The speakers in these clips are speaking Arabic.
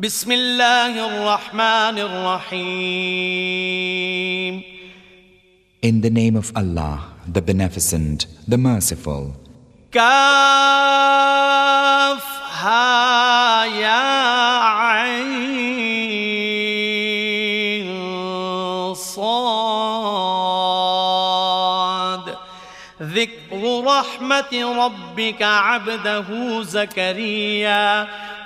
بسم الله الرحمن الرحيم In the name of Allah, the Beneficent, the Merciful. كاف ها يا عين صاد ذكر رحمة ربك عبده زكريا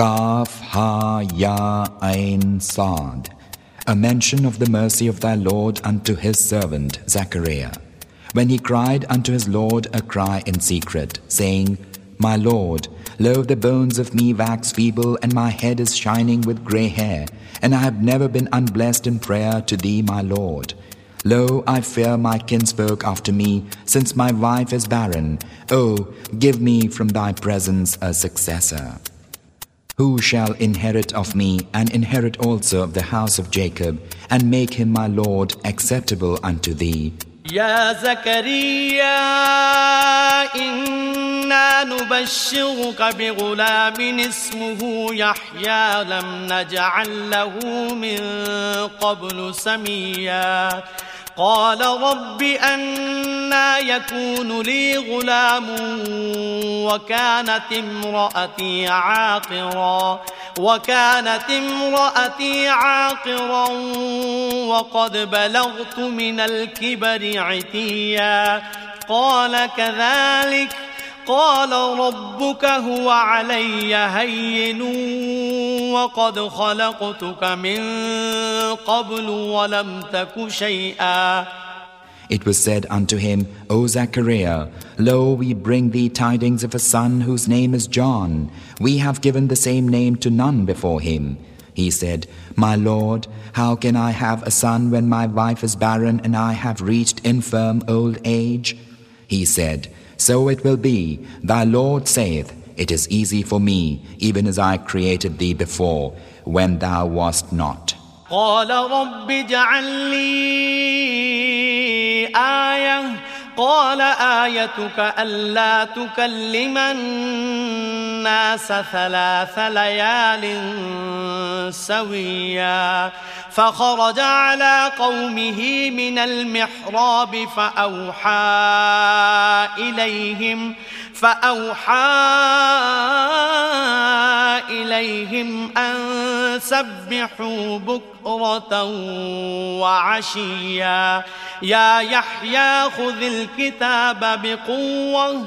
Kaf Ha Ya Ain Sad, a mention of the mercy of thy Lord unto his servant Zachariah, when he cried unto his Lord a cry in secret, saying, My Lord, lo, the bones of me wax feeble, and my head is shining with grey hair, and I have never been unblessed in prayer to thee, my Lord. Lo, I fear my kinsfolk after me, since my wife is barren. Oh, give me from thy presence a successor. Who shall inherit of me and inherit also of the house of Jacob and make him my Lord acceptable unto thee? يا زكريا إنا نبشرك بغلام اسمه يحيى لم نجعل له من قبل سميا قال رب أنا يكون لي غلام وكانت امرأتي عاقرا وكانت امرأتي عاقرا وقد بلغت من الكبر عتيا قال كذلك قال ربك هو علي هين وقد خلقتك من قبل ولم تك شيئا It was said unto him, O Zachariah, lo, we bring thee tidings of a son whose name is John. We have given the same name to none before him. He said, My Lord, how can I have a son when my wife is barren and I have reached infirm old age? He said, So it will be. Thy Lord saith, It is easy for me, even as I created thee before, when thou wast not. قال رب اجعل لي آية قال آيتك ألا تكلم الناس ثلاث ليال سويا فخرج على قومه من المحراب فأوحى إليهم فأوحى إليهم أن سبحوا بكرة وعشيا. يا يحيى خذ الكتاب بقوة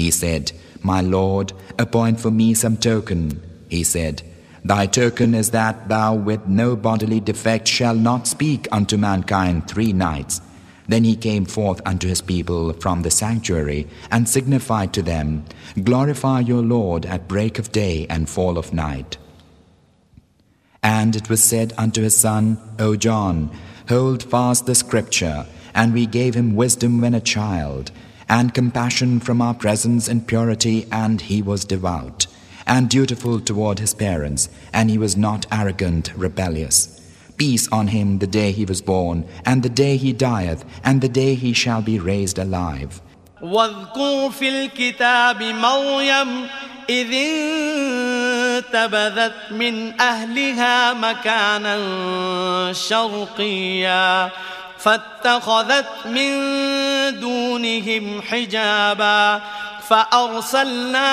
He said, My Lord, appoint for me some token. He said, Thy token is that thou with no bodily defect shall not speak unto mankind three nights. Then he came forth unto his people from the sanctuary and signified to them, Glorify your Lord at break of day and fall of night. And it was said unto his son, O John, hold fast the scripture, and we gave him wisdom when a child, and compassion from our presence and purity, and he was devout. and dutiful toward his parents, and he was not arrogant, rebellious. Peace on him the day he was born, and the day he dieth, and the day he shall be raised alive. واذكر في الكتاب مريم إذ انتبذت من أهلها مكانا شرقيا فاتخذت من دونهم حجابا فأرسلنا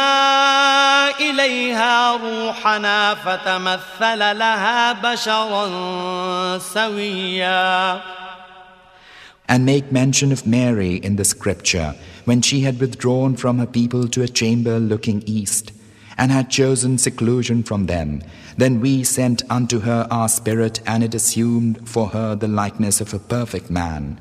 إليها روحنا فتمثل لها بشرا سويا And make mention of Mary in the scripture when she had withdrawn from her people to a chamber looking east and had chosen seclusion from them. Then we sent unto her our spirit and it assumed for her the likeness of a perfect man.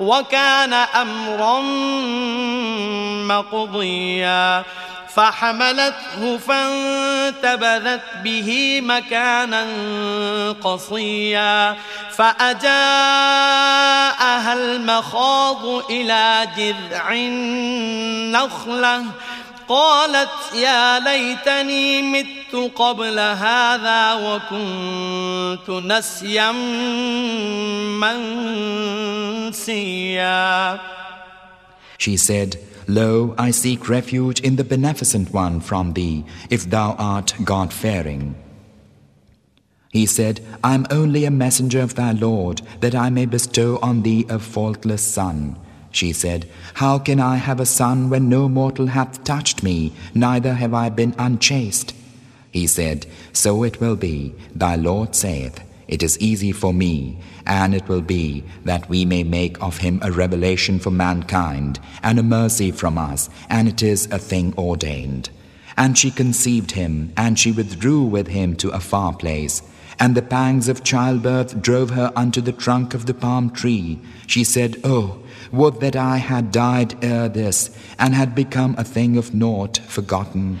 وكان أمرا مقضيا. فحملته فانتبذت به مكانا قصيا. فأجاءها المخاض إلى جذع النخلة. قالت يا ليتني مت قبل هذا وكنت نسيا منسيا She said, Lo, I seek refuge in the Beneficent One from thee, if thou art God-fearing. He said, I am only a messenger of thy Lord, that I may bestow on thee a faultless son. She said, How can I have a son when no mortal hath touched me, neither have I been unchaste? He said, So it will be, thy Lord saith, It is easy for me, and it will be that we may make of him a revelation for mankind, and a mercy from us, and it is a thing ordained. And she conceived him, and she withdrew with him to a far place. And the pangs of childbirth drove her unto the trunk of the palm tree. She said, Oh, would that I had died ere this, and had become a thing of naught, forgotten.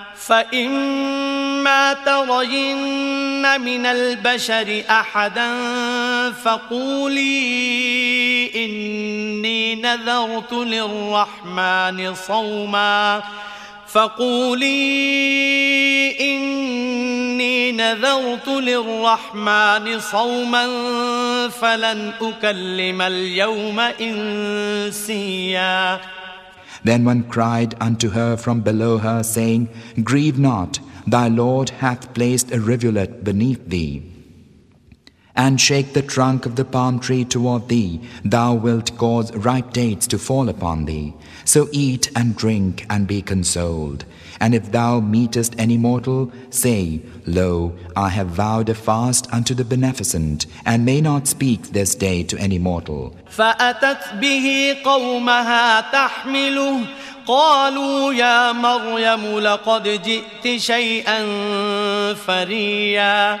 فإما ترين من البشر أحدا فقولي إني نذرت للرحمن صوما فقولي إني نذرت للرحمن صوما فلن أكلم اليوم إنسيا Then one cried unto her from below her, saying, Grieve not, thy Lord hath placed a rivulet beneath thee And shake the trunk of the palm tree toward thee, thou wilt cause ripe dates to fall upon thee. So eat and drink and be consoled. And if thou meetest any mortal, say, Lo, I have vowed a fast unto the Beneficent, and may not speak this day to any mortal. فأتت به قومها تحمله قالوا يا مريم لقد جئت شيئا فريا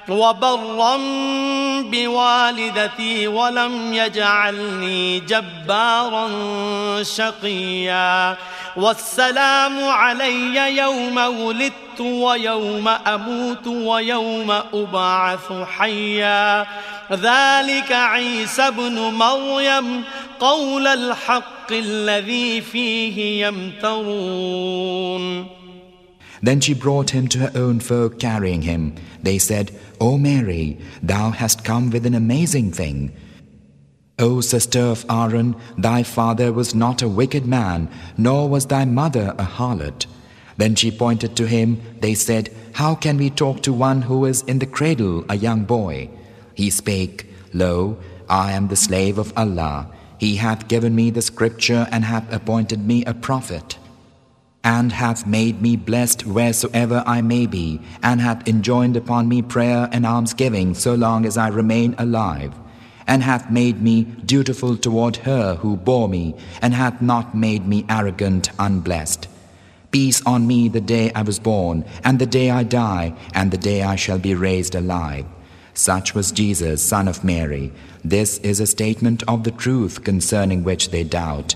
وبرا بوالدتي ولم يجعلني جبارا شقيا. والسلام علي يوم ولدت ويوم أموت ويوم أبعث حيا. ذلك عيسى بن مريم قول الحق الذي فيه يمترون. Then she brought him to her own folk carrying him. They said, O Mary, thou hast come with an amazing thing. O sister of Aaron, thy father was not a wicked man, nor was thy mother a harlot. Then she pointed to him. They said, How can we talk to one who is in the cradle, a young boy? He spake, Lo, I am the slave of Allah. He hath given me the scripture and hath appointed me a prophet and hath made me blessed wheresoever I may be, and hath enjoined upon me prayer and almsgiving so long as I remain alive, and hath made me dutiful toward her who bore me, and hath not made me arrogant, unblessed. Peace on me the day I was born, and the day I die, and the day I shall be raised alive. Such was Jesus, son of Mary. This is a statement of the truth concerning which they doubt.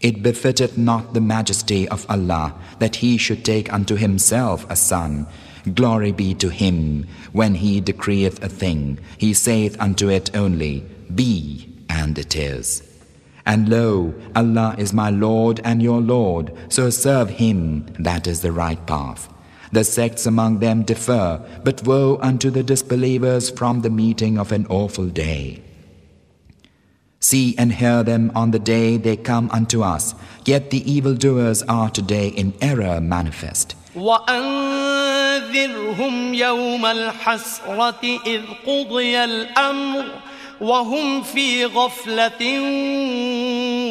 It befitteth not the majesty of Allah that He should take unto Himself a son. Glory be to Him when He decreeth a thing. He saith unto it only, Be, and it is. And lo, Allah is my Lord and your Lord, so serve Him, that is the right path. The sects among them differ, but woe unto the disbelievers from the meeting of an awful day. See and hear them on the day they come unto us, yet the evildoers are today in error manifest. وأنذرهم يوم الحسرة إذ قضي الأمر وهم في غفلة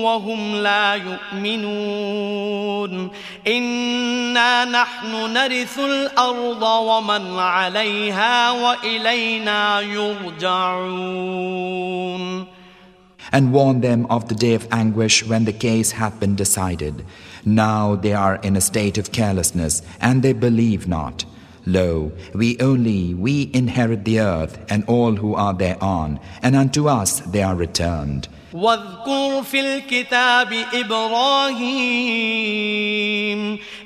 وهم لا يؤمنون إنا نحن نرث الأرض ومن عليها وإلينا يرجعون and warn them of the day of anguish when the case hath been decided. Now they are in a state of carelessness, and they believe not. Lo, we only, we inherit the earth and all who are thereon, and unto us they are returned. واذكر في الكتاب إبراهيم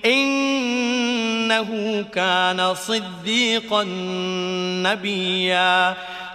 إنه كان صديقا نبيا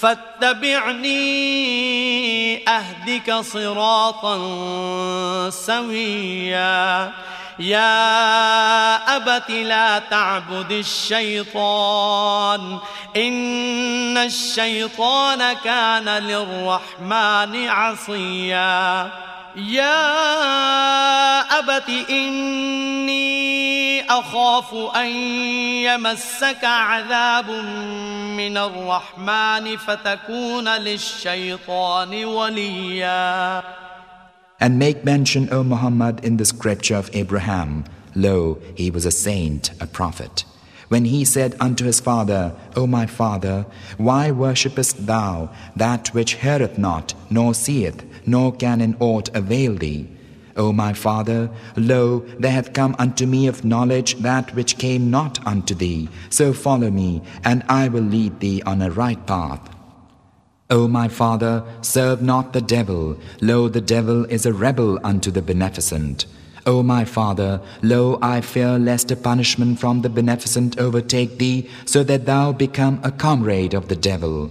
فاتبعني أهدك صراطا سويا. يا أبت لا تعبد الشيطان. إن الشيطان كان للرحمن عصيا. يا أبت إني أخاف أن يمسك عذاب من الرحمن فتكون للشيطان وليا And make mention, O Muhammad, in the scripture of Abraham, Lo, he was a saint, a prophet. When he said unto his father, O my father, why worshippest thou that which heareth not, nor seeth, nor can in aught avail thee? O my father, lo, there hath come unto me of knowledge that which came not unto thee. So follow me, and I will lead thee on a right path. O my father, serve not the devil. Lo, the devil is a rebel unto the beneficent. O my father, lo, I fear lest a punishment from the beneficent overtake thee, so that thou become a comrade of the devil.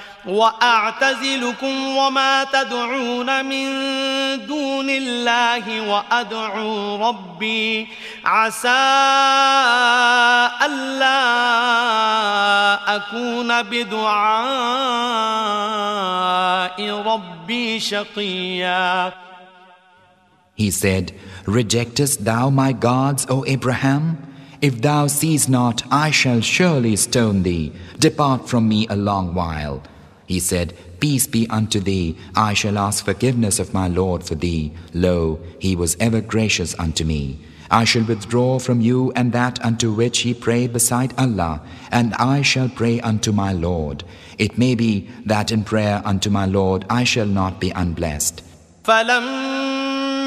وأعتزلكم وما تدعون من دون الله وأدعو ربي عسى ألا أكون بدعاء ربي شقيا He said, Rejectest thou my gods, O Abraham? If thou cease not, I shall surely stone thee. Depart from me a long while. He said, Peace be unto thee, I shall ask forgiveness of my Lord for thee. Lo, he was ever gracious unto me. I shall withdraw from you and that unto which he prayed beside Allah, and I shall pray unto my Lord. It may be that in prayer unto my Lord I shall not be unblessed. فلما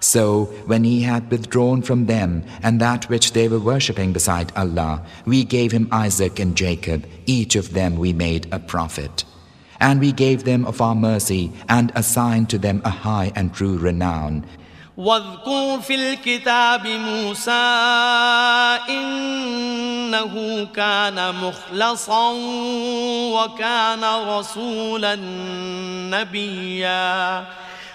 So when he had withdrawn from them and that which they were worshipping beside Allah, we gave him Isaac and Jacob, each of them we made a prophet. And we gave them of our mercy and assigned to them a high and true renown. واذكر في الكتاب موسى إنه كان مخلصا وكان رسولا نبيا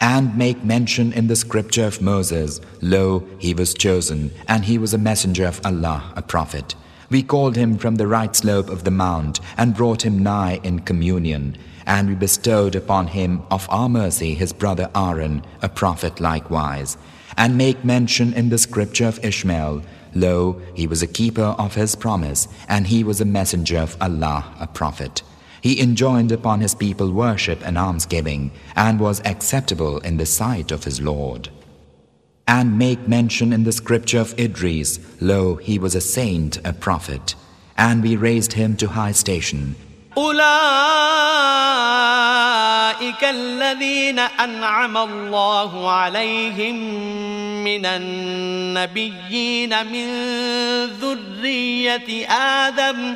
And make mention in the scripture of Moses, Lo, he was chosen, and he was a messenger of Allah, a prophet. We called him from the right slope of the mount and brought him nigh in communion. And we bestowed upon him of our mercy his brother Aaron, a prophet likewise. And make mention in the scripture of Ishmael, Lo, he was a keeper of his promise, and he was a messenger of Allah, a prophet. He enjoined upon his people worship and almsgiving, and was acceptable in the sight of his Lord. And make mention in the scripture of Idris, lo, he was a saint, a prophet, and we raised him to high station. أولئك الذين أنعم الله عليهم من النبيين من ذرية آدم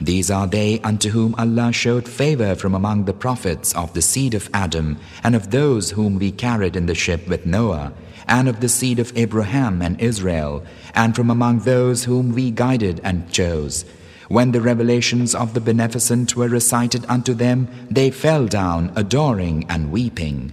These are they unto whom Allah showed favor from among the prophets of the seed of Adam and of those whom we carried in the ship with Noah and of the seed of Abraham and Israel and from among those whom we guided and chose. When the revelations of the Beneficent were recited unto them, they fell down adoring and weeping.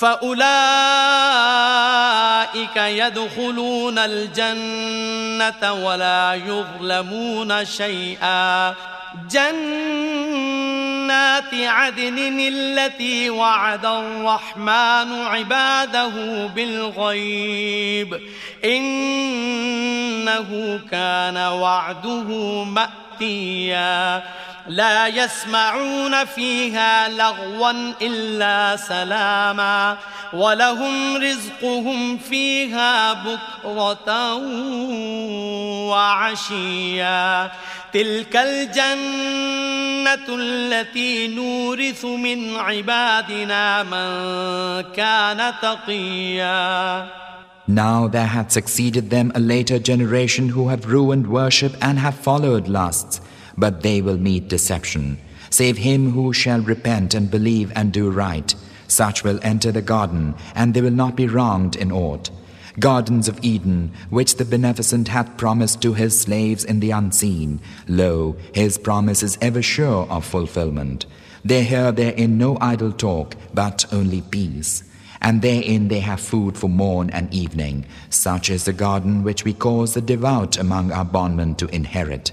فأولئك يدخلون الجنة ولا يظلمون شيئا. جنات عدن التي وعد الرحمن عباده بالغيب. إنه كان وعده مأتيا. لا يسمعون فيها لغوا إلا سلاما ولهم رزقهم فيها بكرة وعشيا تلك الجنة التي نورث من عبادنا من كان تقيا Now there hath succeeded them a later generation who have ruined worship and have followed lusts, but they will meet deception. Save him who shall repent and believe and do right. Such will enter the garden, and they will not be wronged in aught. Gardens of Eden, which the Beneficent hath promised to his slaves in the unseen. Lo, his promise is ever sure of fulfillment. They hear therein no idle talk, but only peace. And therein they have food for morn and evening. Such is the garden which we cause the devout among our bondmen to inherit.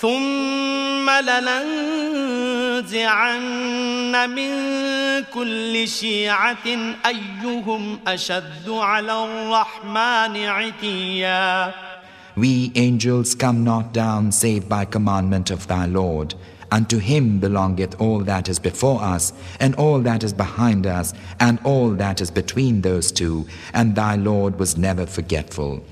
ثم لننزعن من كل شيعة أيهم أشد على الرحمن عتيا We angels come not down save by commandment of thy Lord. Unto him belongeth all that is before us, and all that is behind us, and all that is between those two, and thy Lord was never forgetful.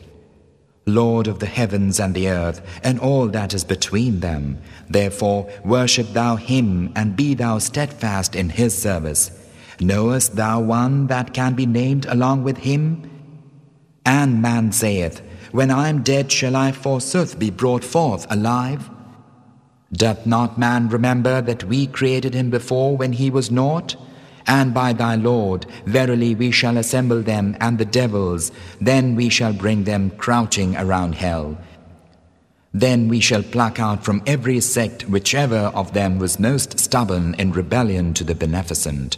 Lord of the heavens and the earth, and all that is between them. Therefore, worship thou him, and be thou steadfast in his service. Knowest thou one that can be named along with him? And man saith, When I am dead, shall I forsooth be brought forth alive? Doth not man remember that we created him before when he was naught? And by thy Lord, verily we shall assemble them and the devils, then we shall bring them crouching around hell. Then we shall pluck out from every sect whichever of them was most stubborn in rebellion to the Beneficent.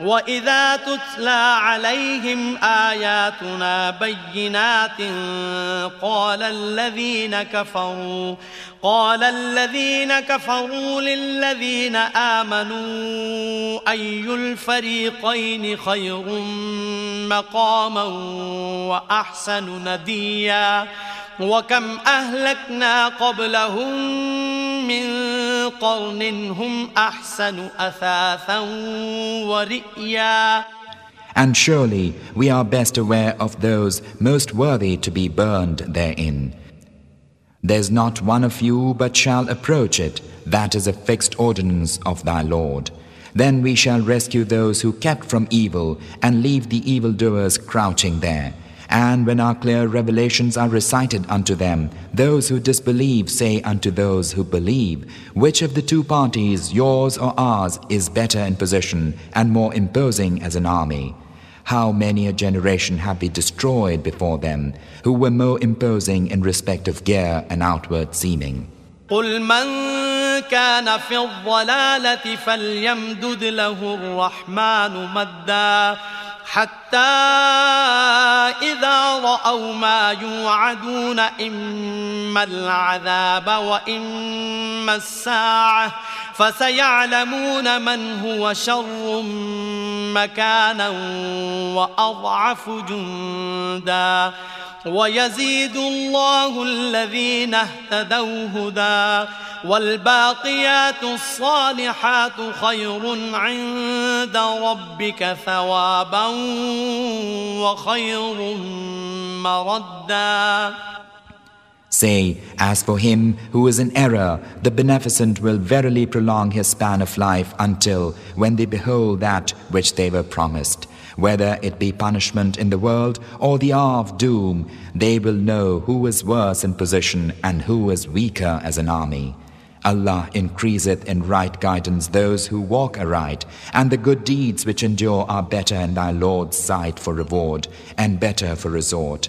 وإذا تتلى عليهم آياتنا بينات قال الذين كفروا قال الذين كفروا للذين آمنوا أي الفريقين خير مقاما وأحسن نديا وكم أهلكنا قبلهم من قرن هم أحسن أثاثا ورئيا And surely we are best aware of those most worthy to be burned therein. There's not one of you but shall approach it, that is a fixed ordinance of thy Lord. Then we shall rescue those who kept from evil and leave the evildoers crouching there. And when our clear revelations are recited unto them, those who disbelieve say unto those who believe, Which of the two parties, yours or ours, is better in position and more imposing as an army? How many a generation have we destroyed before them, who were more imposing in respect of gear and outward seeming? قل من كان في الضلالة فليمدد له الرحمن مدا حتى إذا رأوا ما يوعدون إما العذاب وإما الساعة فسيعلمون من هو شر مكانا وأضعف جندا ويزيد الله الذين اهتدوا هدى والباقيات الصالحات خير عند ربك ثوابا وخير مردا Say, as for him who is in error, the Beneficent will verily prolong his span of life until when they behold that which they were promised. Whether it be punishment in the world or the hour of doom, they will know who is worse in position and who is weaker as an army. Allah increaseth in right guidance those who walk aright, and the good deeds which endure are better in thy Lord's sight for reward, and better for resort.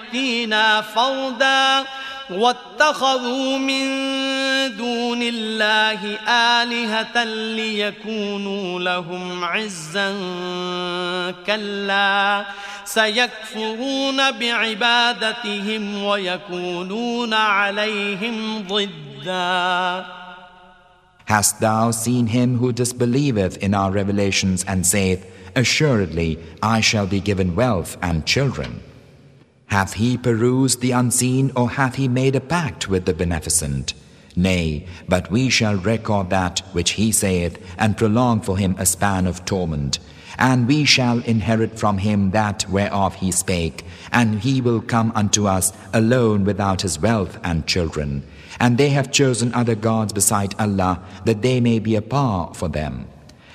ويأتينا فردا واتخذوا من دون الله آلهة ليكونوا لهم عزا كلا سيكفرون بعبادتهم ويكونون عليهم ضدا Hast thou seen him who disbelieveth in our revelations and saith, Assuredly I shall be given wealth and children? Hath he perused the unseen or hath he made a pact with the beneficent? Nay, but we shall record that which he saith and prolong for him a span of torment. And we shall inherit from him that whereof he spake, and he will come unto us alone without his wealth and children. And they have chosen other gods beside Allah, that they may be a par for them.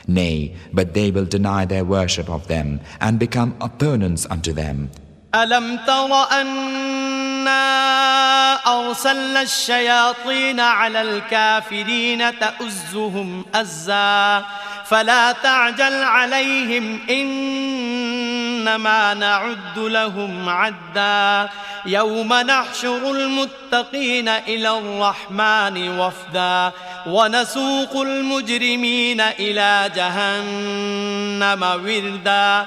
Nay, but they will deny their worship of them, and become opponents unto them. ألم تر أنا أرسلنا الشياطين على الكافرين تأزهم أزا فلا تعجل عليهم إنما نعد لهم عدا يوم نحشر المتقين إلى الرحمن وفدا ونسوق المجرمين إلى جهنم وردا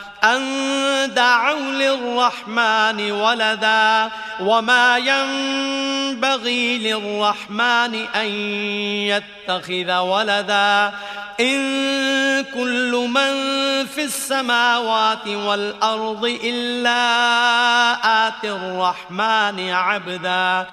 أن دعوا للرحمن ولدا وما ينبغي للرحمن أن يتخذ ولدا إن كل من في السماوات والأرض إلا آتي الرحمن عبدا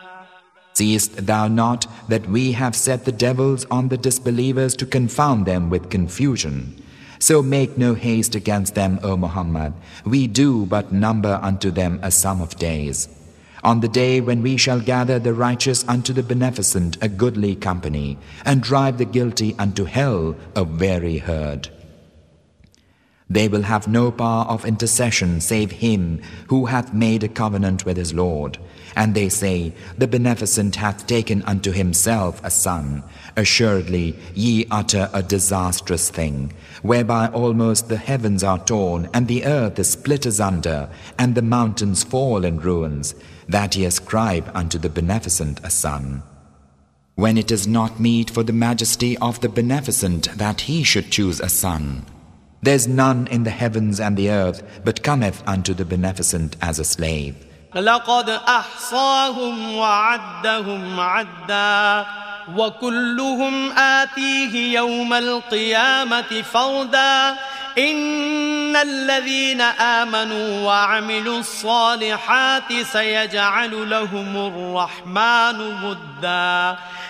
Seest thou not that we have set the devils on the disbelievers to confound them with confusion? So make no haste against them, O Muhammad. We do but number unto them a sum of days. On the day when we shall gather the righteous unto the beneficent a goodly company, and drive the guilty unto hell a weary herd. They will have no power of intercession save him who hath made a covenant with his Lord. And they say, The Beneficent hath taken unto himself a son. Assuredly, ye utter a disastrous thing, whereby almost the heavens are torn, and the earth is split asunder, and the mountains fall in ruins, that ye ascribe unto the Beneficent a son. When it is not meet for the majesty of the Beneficent that he should choose a son. There's none in the heavens and the earth but cometh unto the beneficent as a slave. لقد أحصاهم وعدهم عدا وكلهم آتيه يوم القيامة فردا إن الذين آمنوا وعملوا الصالحات سيجعل لهم الرحمن مدا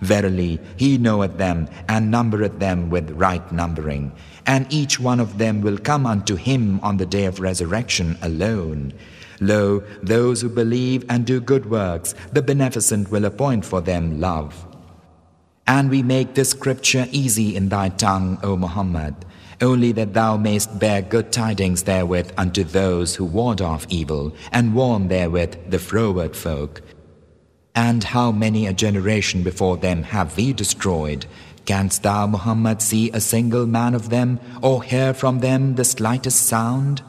Verily, He knoweth them and numbereth them with right numbering. And each one of them will come unto Him on the day of resurrection alone. Lo, those who believe and do good works, the Beneficent will appoint for them love. And we make this scripture easy in thy tongue, O Muhammad, only that thou mayst bear good tidings therewith unto those who ward off evil, and warn therewith the froward folk. And how many a generation before them have we destroyed? Canst thou, Muhammad, see a single man of them, or hear from them the slightest sound?